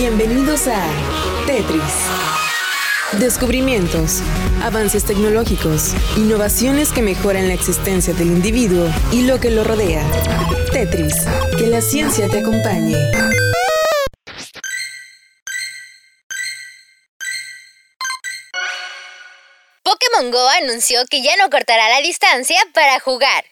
Bienvenidos a Tetris. Descubrimientos, avances tecnológicos, innovaciones que mejoran la existencia del individuo y lo que lo rodea. Tetris, que la ciencia te acompañe. Pokémon Go anunció que ya no cortará la distancia para jugar.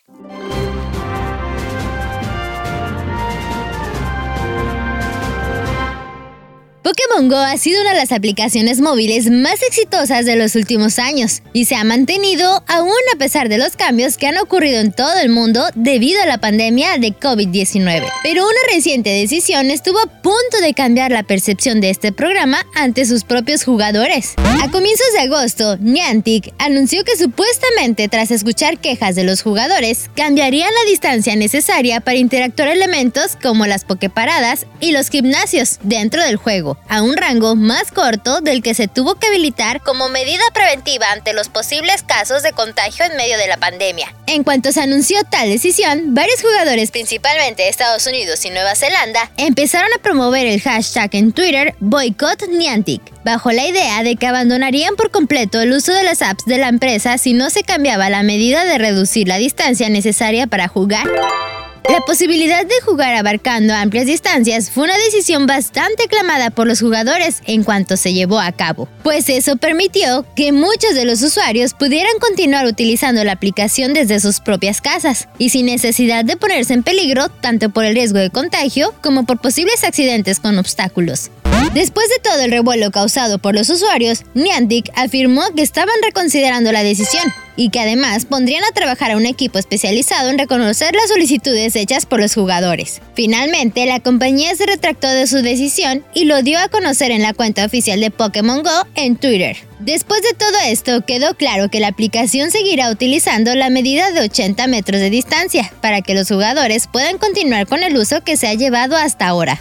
Pokémon Go ha sido una de las aplicaciones móviles más exitosas de los últimos años y se ha mantenido aún a pesar de los cambios que han ocurrido en todo el mundo debido a la pandemia de COVID-19. Pero una reciente decisión estuvo a punto de cambiar la percepción de este programa ante sus propios jugadores. A comienzos de agosto, Niantic anunció que supuestamente tras escuchar quejas de los jugadores, cambiarían la distancia necesaria para interactuar elementos como las pokeparadas y los gimnasios dentro del juego a un rango más corto del que se tuvo que habilitar como medida preventiva ante los posibles casos de contagio en medio de la pandemia. En cuanto se anunció tal decisión, varios jugadores, principalmente de Estados Unidos y Nueva Zelanda, empezaron a promover el hashtag en Twitter Boycott Niantic, bajo la idea de que abandonarían por completo el uso de las apps de la empresa si no se cambiaba la medida de reducir la distancia necesaria para jugar. La posibilidad de jugar abarcando amplias distancias fue una decisión bastante aclamada por los jugadores en cuanto se llevó a cabo, pues eso permitió que muchos de los usuarios pudieran continuar utilizando la aplicación desde sus propias casas y sin necesidad de ponerse en peligro tanto por el riesgo de contagio como por posibles accidentes con obstáculos. Después de todo el revuelo causado por los usuarios, Niantic afirmó que estaban reconsiderando la decisión y que además pondrían a trabajar a un equipo especializado en reconocer las solicitudes hechas por los jugadores. Finalmente, la compañía se retractó de su decisión y lo dio a conocer en la cuenta oficial de Pokémon Go en Twitter. Después de todo esto, quedó claro que la aplicación seguirá utilizando la medida de 80 metros de distancia para que los jugadores puedan continuar con el uso que se ha llevado hasta ahora.